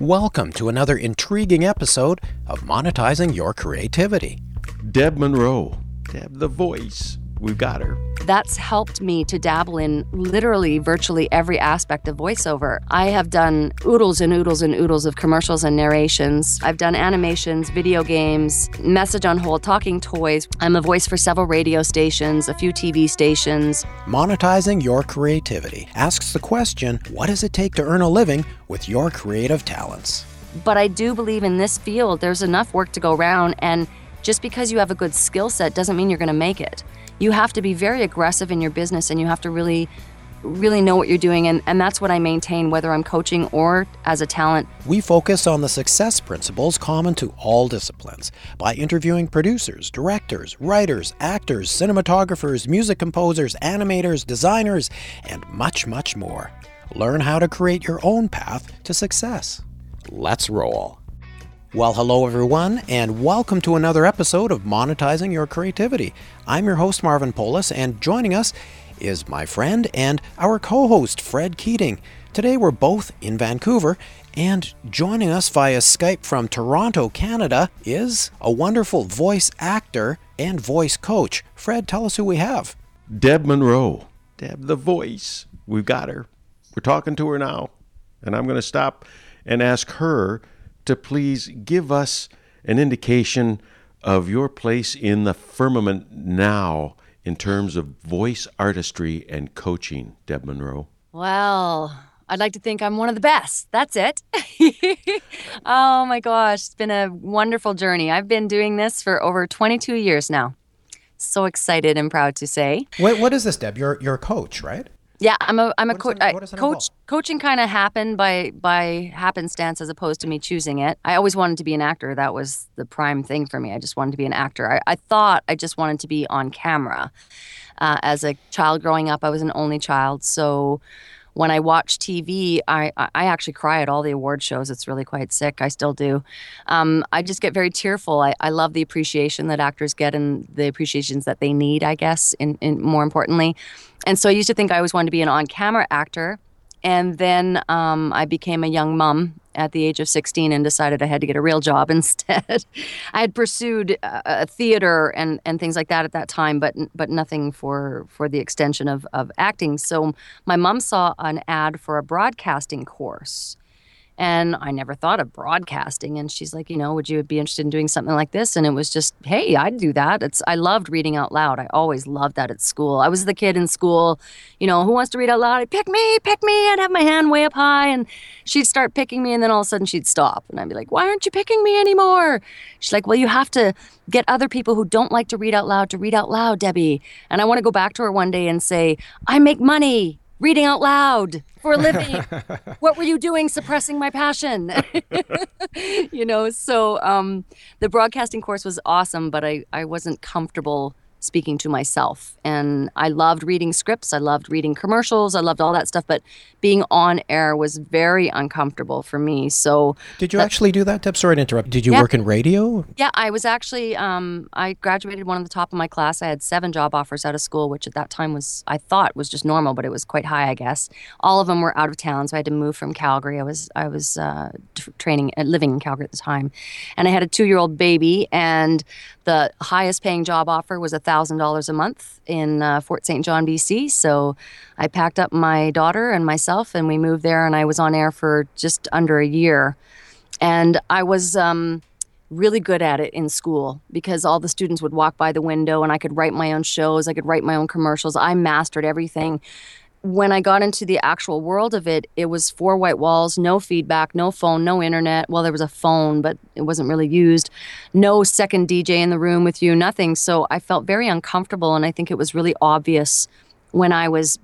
Welcome to another intriguing episode of Monetizing Your Creativity. Deb Munro. Deb the voice. We've got her. That's helped me to dabble in literally virtually every aspect of voiceover. I have done oodles and oodles and oodles of commercials and narrations. I've done animations, video games, message on hold, talking toys. I'm a voice for several radio stations, a few TV stations. Monetizing Your Creativity asks the question what does it take to earn a living with your creative talents? But I do believe in this field, there's enough work to go around, and just because you have a good skill set doesn't mean you're going to make it. You have to be very aggressive in your business and you have to really really know what you're doing and, and that's what i maintain whether i'm coaching or as a talent. We focus on the success principles common to all disciplines. By interviewing producers directors writers actors cinematographers music composers animators designers and much much more. Learn how to create your own path to success. Let's roll well, hello everyone, and welcome to another episode of Monetizing Your Creativity. I'm your host, Marvin Polis, and joining us is my friend and our co host, Fred Keating. Today we're both in Vancouver, and joining us via Skype from Toronto, Canada, is a wonderful voice actor and voice coach. Fred, tell us who we have. Deb Munro. Deb the voice. We've got her. We're talking to her now, and I'm going to stop and ask her to please give us an indication of your place in the firmament now in terms of voice artistry and coaching, Deb Munro? Well, I'd like to think I'm one of the best. That's it. oh my gosh, it's been a wonderful journey. I've been doing this for over 22 years now. So excited and proud to say. Wait, what is this, Deb? You're, you're a coach, right? Yeah, I'm a I'm a coach. coach coaching kind of happened by by happenstance as opposed to me choosing it. I always wanted to be an actor. That was the prime thing for me. I just wanted to be an actor. I, I thought I just wanted to be on camera. Uh, as a child growing up, I was an only child, so when I watch TV, I, I actually cry at all the award shows. It's really quite sick. I still do. Um, I just get very tearful. I, I love the appreciation that actors get and the appreciations that they need, I guess, in, in more importantly. And so I used to think I always wanted to be an on camera actor. And then um, I became a young mom at the age of 16 and decided I had to get a real job instead. I had pursued uh, theater and, and things like that at that time, but but nothing for for the extension of, of acting. So my mom saw an ad for a broadcasting course and I never thought of broadcasting. And she's like, you know, would you be interested in doing something like this? And it was just, hey, I'd do that. It's I loved reading out loud. I always loved that at school. I was the kid in school, you know, who wants to read out loud? I'd pick me, pick me. I'd have my hand way up high, and she'd start picking me, and then all of a sudden she'd stop, and I'd be like, why aren't you picking me anymore? She's like, well, you have to get other people who don't like to read out loud to read out loud, Debbie. And I want to go back to her one day and say, I make money reading out loud for a living. what were you doing suppressing my passion? you know, so um, the broadcasting course was awesome, but I, I wasn't comfortable speaking to myself. And I loved reading scripts, I loved reading commercials, I loved all that stuff, but being on air was very uncomfortable for me. So Did you that, actually do that, Deb? Sorry to interrupt. Did you yeah. work in radio? Yeah, I was actually um, I graduated one of the top of my class. I had seven job offers out of school, which at that time was I thought was just normal, but it was quite high, I guess. All of them were out of town, so I had to move from Calgary. I was I was uh, t- training uh, living in Calgary at the time. And I had a 2-year-old baby and the highest paying job offer was $1,000 a month in uh, Fort St. John, BC. So I packed up my daughter and myself and we moved there, and I was on air for just under a year. And I was um, really good at it in school because all the students would walk by the window and I could write my own shows, I could write my own commercials. I mastered everything when I got into the actual world of it, it was four white walls, no feedback, no phone, no internet. Well, there was a phone, but it wasn't really used. No second DJ in the room with you, nothing. So I felt very uncomfortable. And I think it was really obvious when I was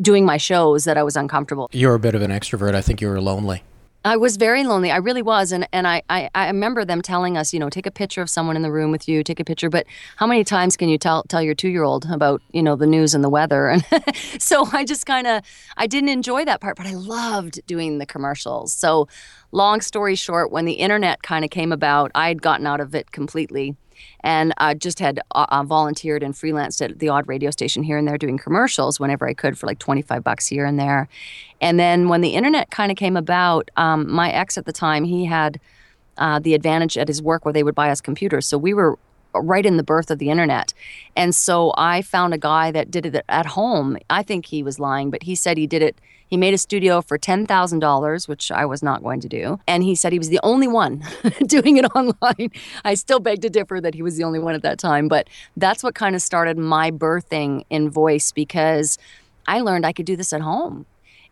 doing my shows that I was uncomfortable. You're a bit of an extrovert. I think you were lonely. I was very lonely. I really was. And, and I, I, I remember them telling us, you know, take a picture of someone in the room with you, take a picture. But how many times can you tell, tell your two year old about, you know, the news and the weather? And so I just kind of, I didn't enjoy that part, but I loved doing the commercials. So long story short, when the internet kind of came about, I had gotten out of it completely. And I just had uh, uh, volunteered and freelanced at the odd radio station here and there doing commercials whenever I could for like 25 bucks here and there. And then when the internet kind of came about, um, my ex at the time, he had uh, the advantage at his work where they would buy us computers. So we were right in the birth of the internet. And so I found a guy that did it at home. I think he was lying, but he said he did it. He made a studio for $10,000, which I was not going to do. And he said he was the only one doing it online. I still beg to differ that he was the only one at that time, but that's what kind of started my birthing in voice because I learned I could do this at home.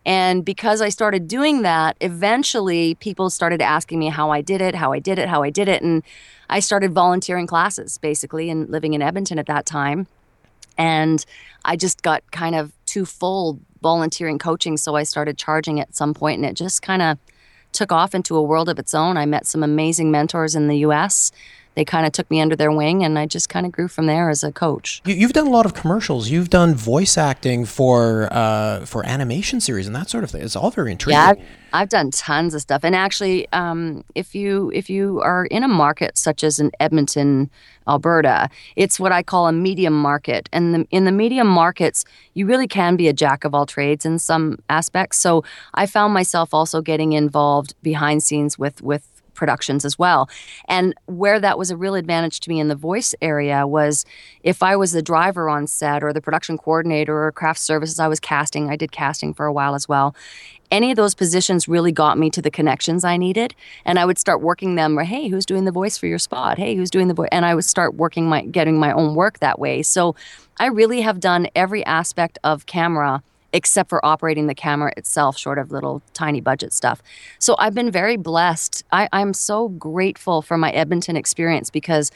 And because I started doing that, eventually people started asking me how I did it, how I did it, how I did it. And I started volunteering classes basically and living in Edmonton at that time. And I just got kind of too full volunteering coaching. So I started charging at some point and it just kind of took off into a world of its own. I met some amazing mentors in the US they kind of took me under their wing and I just kind of grew from there as a coach. You, have done a lot of commercials. You've done voice acting for uh, for animation series and that sort of thing. It's all very intriguing. Yeah, I've done tons of stuff. And actually, um, if you if you are in a market such as in Edmonton, Alberta, it's what I call a medium market. And the, in the medium markets, you really can be a jack of all trades in some aspects. So I found myself also getting involved behind scenes with with productions as well. And where that was a real advantage to me in the voice area was if I was the driver on set or the production coordinator or craft services, I was casting. I did casting for a while as well. Any of those positions really got me to the connections I needed. And I would start working them, or hey, who's doing the voice for your spot? Hey, who's doing the voice? And I would start working my getting my own work that way. So I really have done every aspect of camera except for operating the camera itself, short of little tiny budget stuff. So I've been very blessed. I, I'm so grateful for my Edmonton experience because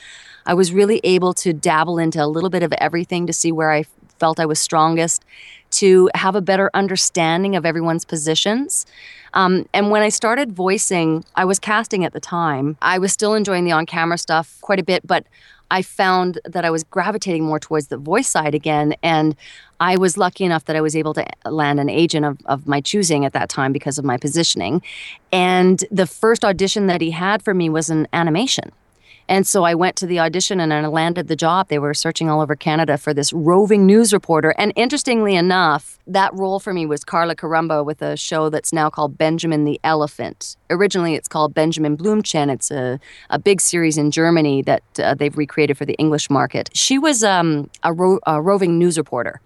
I was really able to dabble into a little bit of everything to see where I felt I was strongest, to have a better understanding of everyone's positions. Um, and when I started voicing, I was casting at the time. I was still enjoying the on camera stuff quite a bit, but I found that I was gravitating more towards the voice side again. And I was lucky enough that I was able to land an agent of, of my choosing at that time because of my positioning. And the first audition that he had for me was an animation. And so I went to the audition and I landed the job. They were searching all over Canada for this roving news reporter. And interestingly enough, that role for me was Carla Carumba with a show that's now called Benjamin the Elephant. Originally, it's called Benjamin Blümchen. It's a, a big series in Germany that uh, they've recreated for the English market. She was um, a, ro- a roving news reporter.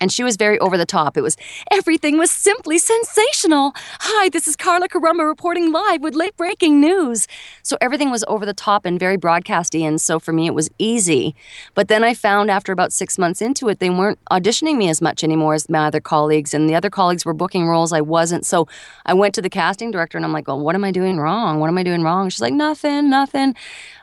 And she was very over the top. It was everything was simply sensational. Hi, this is Carla Carumba reporting live with late breaking news. So everything was over the top and very broadcasty. And so for me, it was easy. But then I found after about six months into it, they weren't auditioning me as much anymore as my other colleagues. And the other colleagues were booking roles I wasn't. So I went to the casting director and I'm like, well, what am I doing wrong? What am I doing wrong? She's like, nothing, nothing.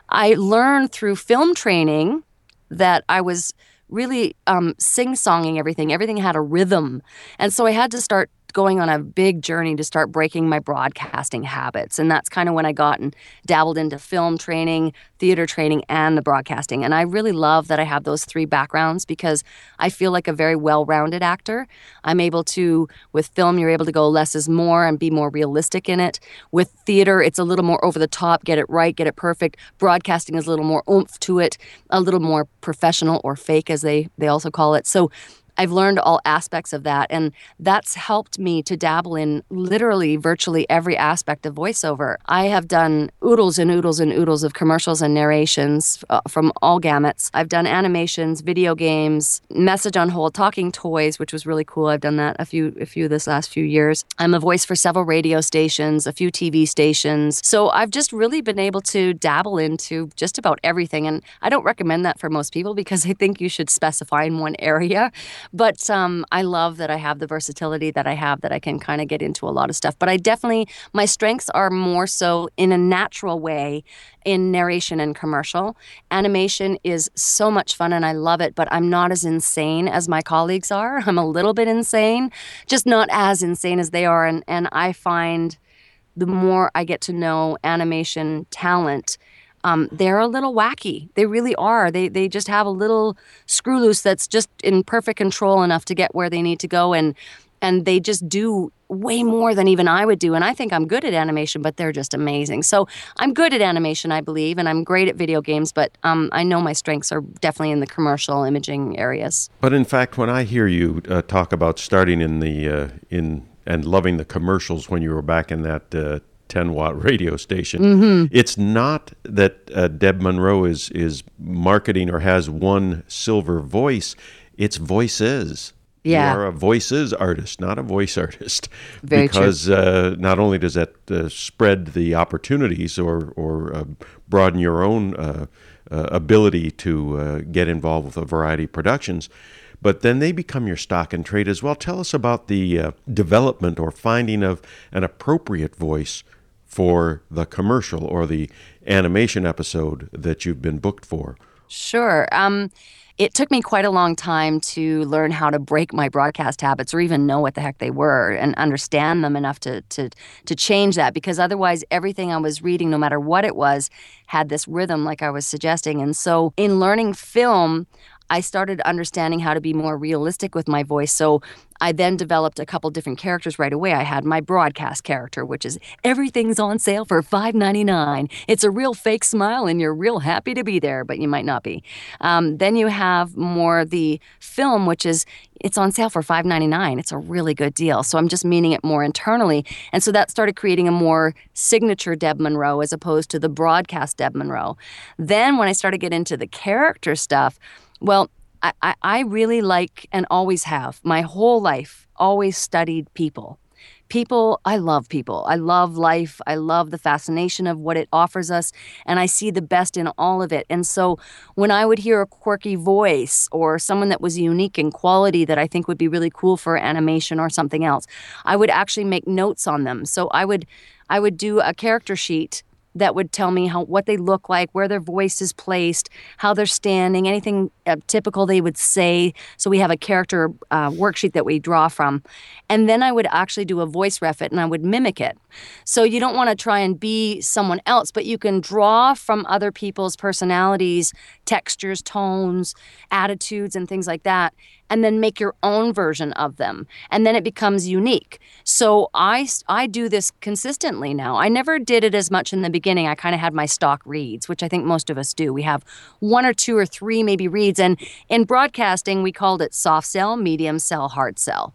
I learned through film training that I was really um, sing-songing everything. Everything had a rhythm, and so I had to start going on a big journey to start breaking my broadcasting habits. And that's kind of when I got and dabbled into film training, theater training, and the broadcasting. And I really love that I have those three backgrounds because I feel like a very well rounded actor. I'm able to, with film, you're able to go less is more and be more realistic in it. With theater, it's a little more over the top, get it right, get it perfect. Broadcasting is a little more oomph to it, a little more professional or fake, as they, they also call it. So I've learned all aspects of that. And that's helped me to dabble in literally virtually every aspect of voiceover. I have done oodles and oodles and oodles of commercials and narrations uh, from all gamuts. I've done animations, video games, message on hold, talking toys, which was really cool. I've done that a few, a few this last few years. I'm a voice for several radio stations, a few TV stations. So I've just really been able to dabble into just about everything. And I don't recommend that for most people because I think you should specify in one area. But um, I love that I have the versatility that I have that I can kind of get into a lot of stuff. But I definitely, my strengths are more so in a natural way in narration and commercial. Animation is so much fun and I love it, but I'm not as insane as my colleagues are. I'm a little bit insane, just not as insane as they are. And, and I find the more I get to know animation talent, um, they're a little wacky. They really are. They they just have a little screw loose that's just in perfect control enough to get where they need to go. And and they just do way more than even I would do. And I think I'm good at animation, but they're just amazing. So I'm good at animation, I believe, and I'm great at video games, but um, I know my strengths are definitely in the commercial imaging areas. But in fact, when I hear you uh, talk about starting in the uh, in and loving the commercials when you were back in that uh, 10 watt radio station. Mm-hmm. It's not that uh, Deb Munro is is marketing or has one silver voice. It's voices. Yeah. You are a voices artist, not a voice artist. Very because true. Uh, not only does that uh, spread the opportunities or or uh, broaden your own uh, uh, ability to get involved with a variety of productions, but then they become your stock and trade as well. Tell us about the development or finding of an appropriate voice for the commercial or the animation episode that you've been booked for? Sure. Um, it took me quite a long time to learn how to break my broadcast habits or even know what the heck they were and understand them enough to to to change that because otherwise everything I was reading no matter what it was had this rhythm like I was suggesting and so in learning film I started understanding how to be more realistic with my voice. So I then developed a couple different characters right away. I had my broadcast character, which is everything's on sale for $5.99. It's a real fake smile, and you're real happy to be there, but you might not be. Um, then you have more the film, which is it's on sale for $5.99. It's a really good deal. So I'm just meaning it more internally. And so that started creating a more signature Deb Munro as opposed to the broadcast Deb Munro. Then when I started getting into the character stuff, well, I, I really like and always have my whole life always studied people. People, I love people. I love life. I love the fascination of what it offers us, and I see the best in all of it. And so, when I would hear a quirky voice or someone that was unique in quality that I think would be really cool for animation or something else, I would actually make notes on them. So I would, I would do a character sheet that would tell me how what they look like, where their voice is placed, how they're standing, anything uh, typical they would say. So we have a character uh, worksheet that we draw from, and then I would actually do a voice refit and I would mimic it. So you don't want to try and be someone else, but you can draw from other people's personalities, textures, tones, attitudes, and things like that, and then make your own version of them and then it becomes unique so i i do this consistently now i never did it as much in the beginning i kind of had my stock reads which i think most of us do. We have one or two or three maybe reads and in broadcasting we called it soft sell medium sell hard sell.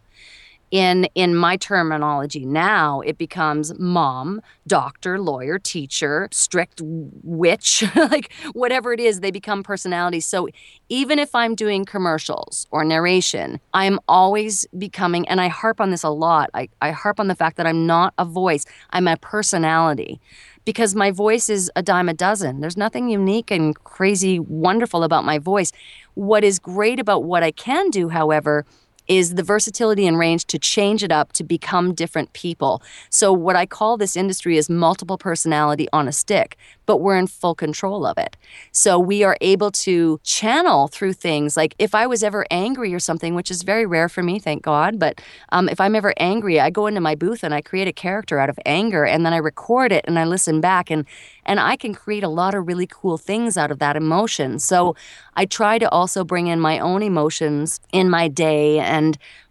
In in my terminology now it becomes mom doctor lawyer teacher strict witch like whatever it is they become personalities. So even if i'm doing commercials or narration i'm always becoming and i harp on this a lot i, I harp on the fact that i'm not a voice i'm a personality because my voice is a dime a dozen. There's nothing unique and crazy wonderful about my voice. What is great about what I can do, however, is the versatility and range to change it up to become different people. So, what I call this industry is multiple personality on a stick, but we're in full control of it. So, we are able to channel through things like if I was ever angry or something, which is very rare for me, thank God, but um, if I'm ever angry, I go into my booth and I create a character out of anger and then I record it and I listen back and and I can create a lot of really cool things out of that emotion. So I try to also bring in my own emotions in my day and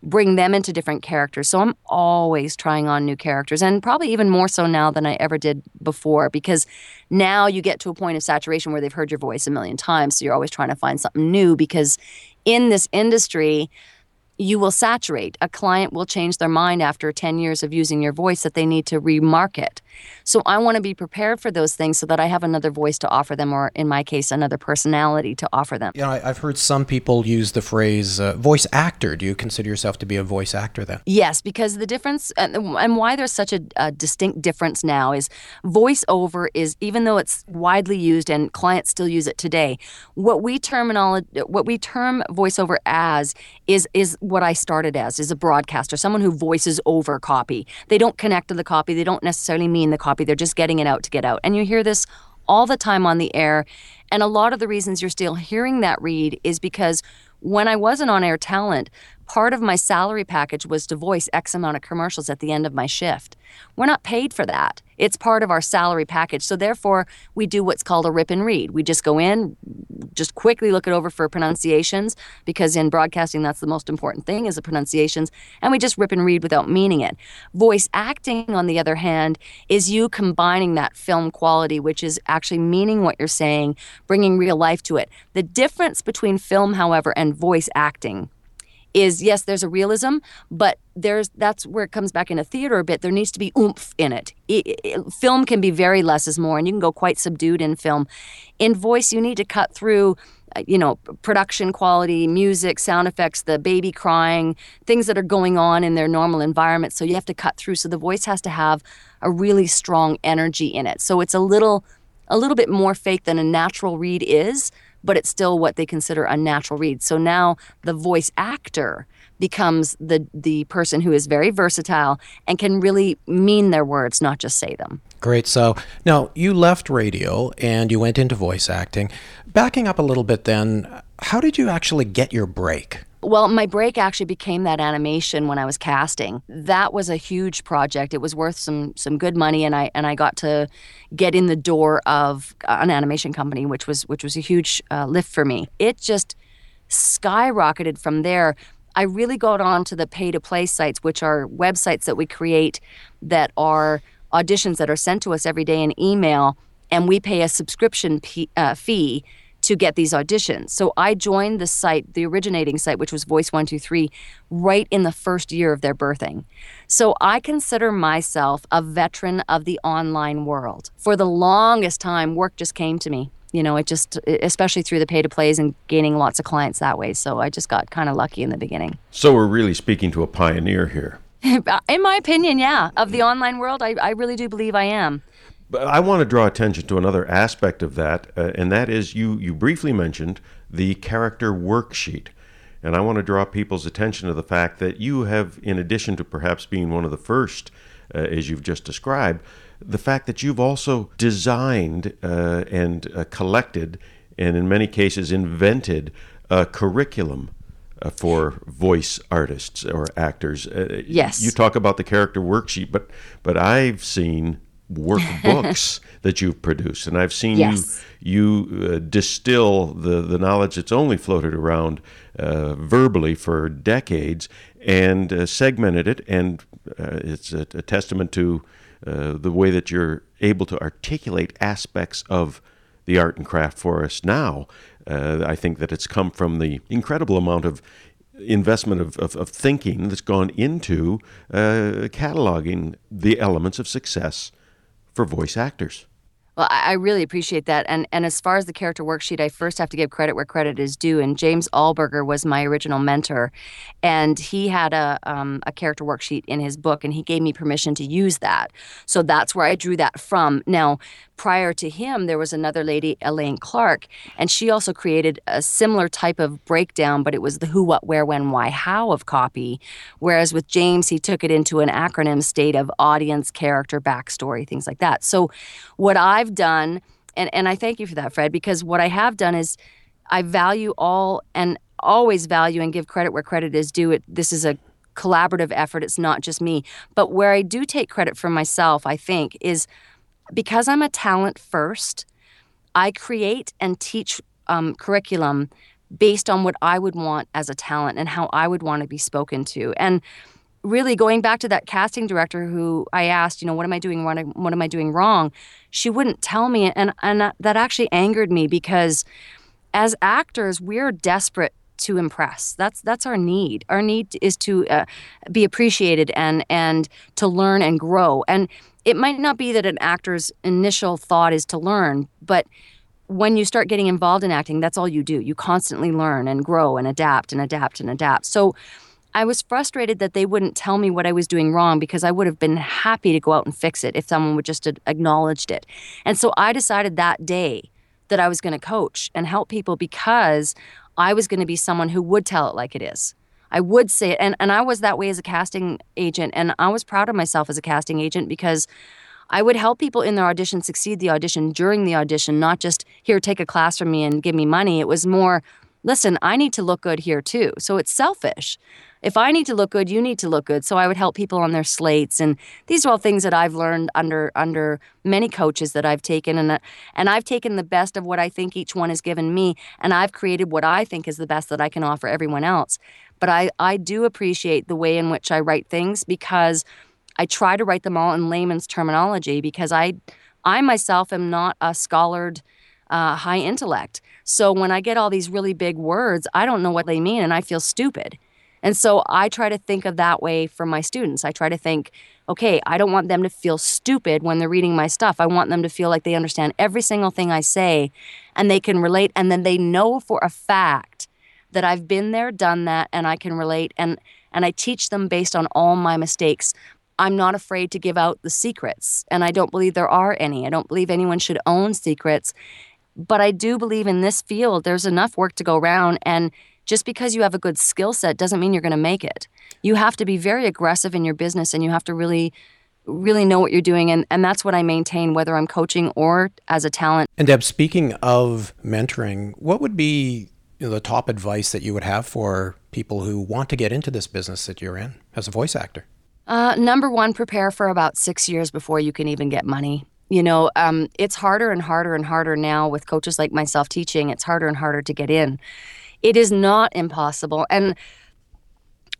bring them into different characters. So I'm always trying on new characters and probably even more so now than I ever did before because now you get to a point of saturation where they've heard your voice a million times. So you're always trying to find something new because in this industry, you will saturate. A client will change their mind after 10 years of using your voice that they need to remarket. So I want to be prepared for those things so that I have another voice to offer them, or in my case, another personality to offer them. You know, I've heard some people use the phrase uh, voice actor. Do you consider yourself to be a voice actor then? Yes, because the difference and, and why there's such a, a distinct difference now is voiceover is, even though it's widely used and clients still use it today, what we terminology, what we term voiceover as is is what I started as is a broadcaster, someone who voices over copy. They don't connect to the copy. They don't necessarily mean the copy. They're just getting it out to get out. And you hear this all the time on the air. And a lot of the reasons you're still hearing that read is because when I was an on air talent, part of my salary package was to voice X amount of commercials at the end of my shift. We're not paid for that. It's part of our salary package. So therefore, we do what's called a rip and read. We just go in, just quickly look it over for pronunciations because in broadcasting that's the most important thing is the pronunciations and we just rip and read without meaning it. Voice acting on the other hand is you combining that film quality which is actually meaning what you're saying, bringing real life to it. The difference between film however and voice acting is yes, there's a realism, but there's that's where it comes back into theater a bit. There needs to be oomph in it. It, it. Film can be very less is more, and you can go quite subdued in film. In voice, you need to cut through. Uh, you know, production quality, music, sound effects, the baby crying, things that are going on in their normal environment. So you have to cut through. So the voice has to have a really strong energy in it. So it's a little, a little bit more fake than a natural read is but it's still what they consider a natural read. So now the voice actor becomes the the person who is very versatile and can really mean their words, not just say them. Great. So now you left radio and you went into voice acting. Backing up a little bit then, how did you actually get your break? Well, my break actually became that animation when I was casting. That was a huge project. It was worth some some good money, and I and I got to get in the door of an animation company, which was which was a huge uh, lift for me. It just skyrocketed from there. I really got on to the pay to play sites, which are websites that we create that are auditions that are sent to us every day in email, and we pay a subscription p- uh, fee to get these auditions. So I joined the site, the originating site, which was Voice 123, right in the first year of their birthing. So I consider myself a veteran of the online world. For the longest time, work just came to me. You know, it just, especially through the pay to plays and gaining lots of clients that way. So I just got kind of lucky in the beginning. So we're really speaking to a pioneer here. in my opinion, yeah. Of the online world, I, I really do believe I am. But I want to draw attention to another aspect of that, uh, and that is you, you briefly mentioned the character worksheet. And I want to draw people's attention to the fact that you have, in addition to perhaps being one of the first, uh, as you've just described, the fact that you've also designed uh, and uh, collected, and in many cases invented, a curriculum uh, for voice artists or actors. Uh, yes. You talk about the character worksheet, but but I've seen workbooks that you've produced, and I've seen yes. you you uh, distill the the knowledge that's only floated around uh, verbally for decades and uh, segmented it, and uh, it's a, a, testament to uh, the way that you're able to articulate aspects of the art and craft for us now. Uh, I think that it's come from the incredible amount of investment of, of, of, thinking that's gone into uh, cataloging the elements of success for voice actors. Well, I really appreciate that. And and as far as the character worksheet, I first have to give credit where credit is due. And James Alburger was my original mentor, and he had a um, a character worksheet in his book, and he gave me permission to use that. So that's where I drew that from. Now, prior to him, there was another lady, Elaine Clark, and she also created a similar type of breakdown, but it was the who, what, where, when, why, how of copy. Whereas with James, he took it into an acronym state of audience, character, backstory, things like that. So, what I've done, and, and I thank you for that, Fred, because what I have done is I value all and always value and give credit where credit is due. It, this is a collaborative effort. It's not just me. But where I do take credit for myself, I think, is because I'm a talent first, I create and teach um, curriculum based on what I would want as a talent and how I would want to be spoken to. And really going back to that casting director who I asked, you know, what am I doing wrong? What am I doing wrong? She wouldn't tell me, and and that actually angered me because as actors, we're desperate to impress. That's that's our need. Our need is to uh, be appreciated and and to learn and grow. And it might not be that an actor's initial thought is to learn, but when you start getting involved in acting, that's all you do. You constantly learn and grow and adapt and adapt and adapt. So I was frustrated that they wouldn't tell me what I was doing wrong because I would have been happy to go out and fix it if someone would just acknowledged it. And so I decided that day that I was going to coach and help people because I was going to be someone who would tell it like it is. I would say it. And, and I was that way as a casting agent. And I was proud of myself as a casting agent because I would help people in their audition succeed the audition during the audition, not just here, take a class from me and give me money. It was more, listen, I need to look good here too. So it's selfish. If I need to look good, you need to look good. So I would help people on their slates, and these are all things that I've learned under under many coaches that I've taken, and and I've taken the best of what I think each one has given me, and I've created what I think is the best that I can offer everyone else. But I I do appreciate the way in which I write things because I try to write them all in layman's terminology because I I myself am not a scholared uh, high intellect. So when I get all these really big words, I don't know what they mean and I feel stupid. And so I try to think of that way for my students. I try to think, okay, I don't want them to feel stupid when they're reading my stuff. I want them to feel like they understand every single thing I say and they can relate and then they know for a fact that I've been there, done that and I can relate and and I teach them based on all my mistakes. I'm not afraid to give out the secrets and I don't believe there are any. I don't believe anyone should own secrets but I do believe in this field, there's enough work to go around. And just because you have a good skill set doesn't mean you're going to make it. You have to be very aggressive in your business and you have to really really know what you're doing and, and that's what i maintain whether i'm coaching or as a talent and deb speaking of mentoring what would be you know, the top advice that you would have for people who want to get into this business that you're in as a voice actor uh, number one prepare for about six years before you can even get money you know, um, it's harder and harder and harder now with coaches like myself teaching. It's harder and harder to get in. It is not impossible. And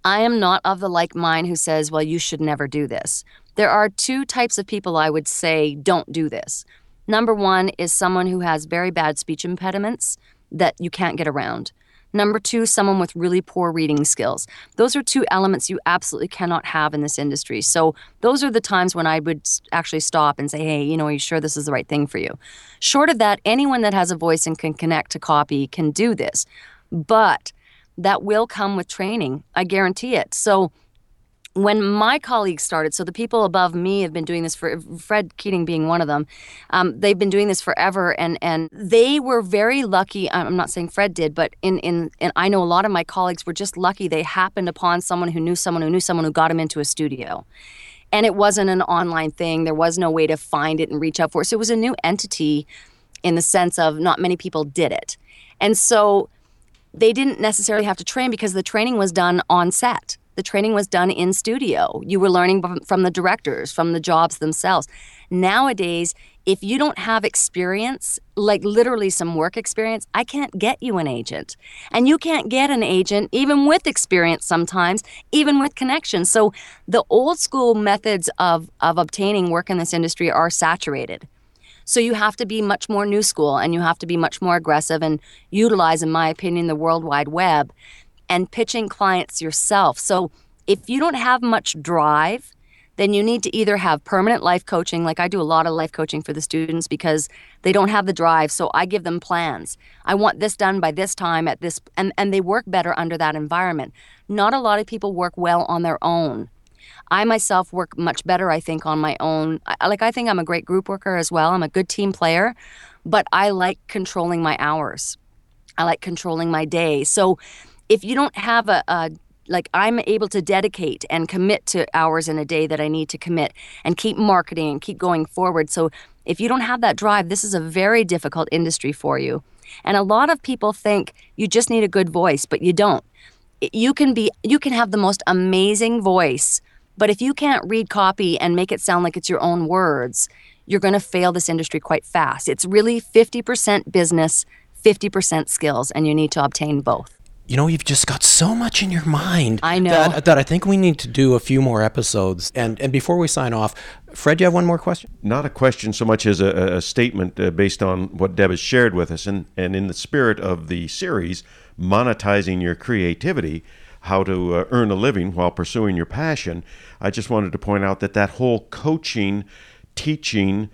I am not of the like mind who says, well, you should never do this. There are two types of people I would say don't do this. Number one is someone who has very bad speech impediments that you can't get around. Number two, someone with really poor reading skills. Those are two elements you absolutely cannot have in this industry. So, those are the times when I would actually stop and say, hey, you know, are you sure this is the right thing for you? Short of that, anyone that has a voice and can connect to copy can do this. But that will come with training. I guarantee it. So, when my colleagues started, so the people above me have been doing this for Fred Keating being one of them. Um, they've been doing this forever, and and they were very lucky. I'm not saying Fred did, but in in and I know a lot of my colleagues were just lucky they happened upon someone who knew someone who knew someone who got them into a studio. And it wasn't an online thing. There was no way to find it and reach out for it. So it was a new entity in the sense of not many people did it. And so they didn't necessarily have to train because the training was done on set the training was done in studio. You were learning from the directors, from the jobs themselves. Nowadays, if you don't have experience, like literally some work experience, I can't get you an agent. And you can't get an agent even with experience sometimes, even with connections. So the old school methods of, of obtaining work in this industry are saturated. So you have to be much more new school and you have to be much more aggressive and utilize, in my opinion, the World Wide Web and pitching clients yourself. So if you don't have much drive, then you need to either have permanent life coaching, like I do a lot of life coaching for the students because they don't have the drive. So I give them plans. I want this done by this time at this, and, and they work better under that environment. Not a lot of people work well on their own. I myself work much better, I think, on my own. I, like, I think I'm a great group worker as well. I'm a good team player, but I like controlling my hours. I like controlling my day. So if you don't have a, a like I'm able to dedicate and commit to hours in a day that I need to commit and keep marketing and keep going forward. So if you don't have that drive, this is a very difficult industry for you. And a lot of people think you just need a good voice, but you don't. You can be you can have the most amazing voice, but if you can't read copy and make it sound like it's your own words, you're going to fail this industry quite fast. It's really 50% business, 50% skills, and you need to obtain both you know, you've just got so much in your mind. I know. That, that I think we need to do a few more episodes. And, and before we sign off, Fred, do you have one more question? Not a question so much as a, a statement uh, based on what Deb has shared with us. And, and in the spirit of the series, monetizing your creativity, how to uh, earn a living while pursuing your passion, I just wanted to point out that that whole coaching, teaching,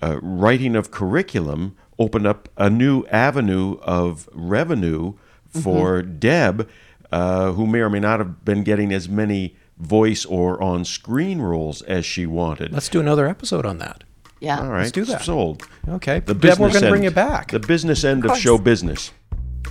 uh, writing of curriculum opened up a new avenue of revenue for mm-hmm. Deb, uh, who may or may not have been getting as many voice or on screen roles as she wanted. Let's do another episode on that. Yeah. All right. Let's do that. Sold. Okay. The Deb, we're going to bring you back. The business end of, of show business.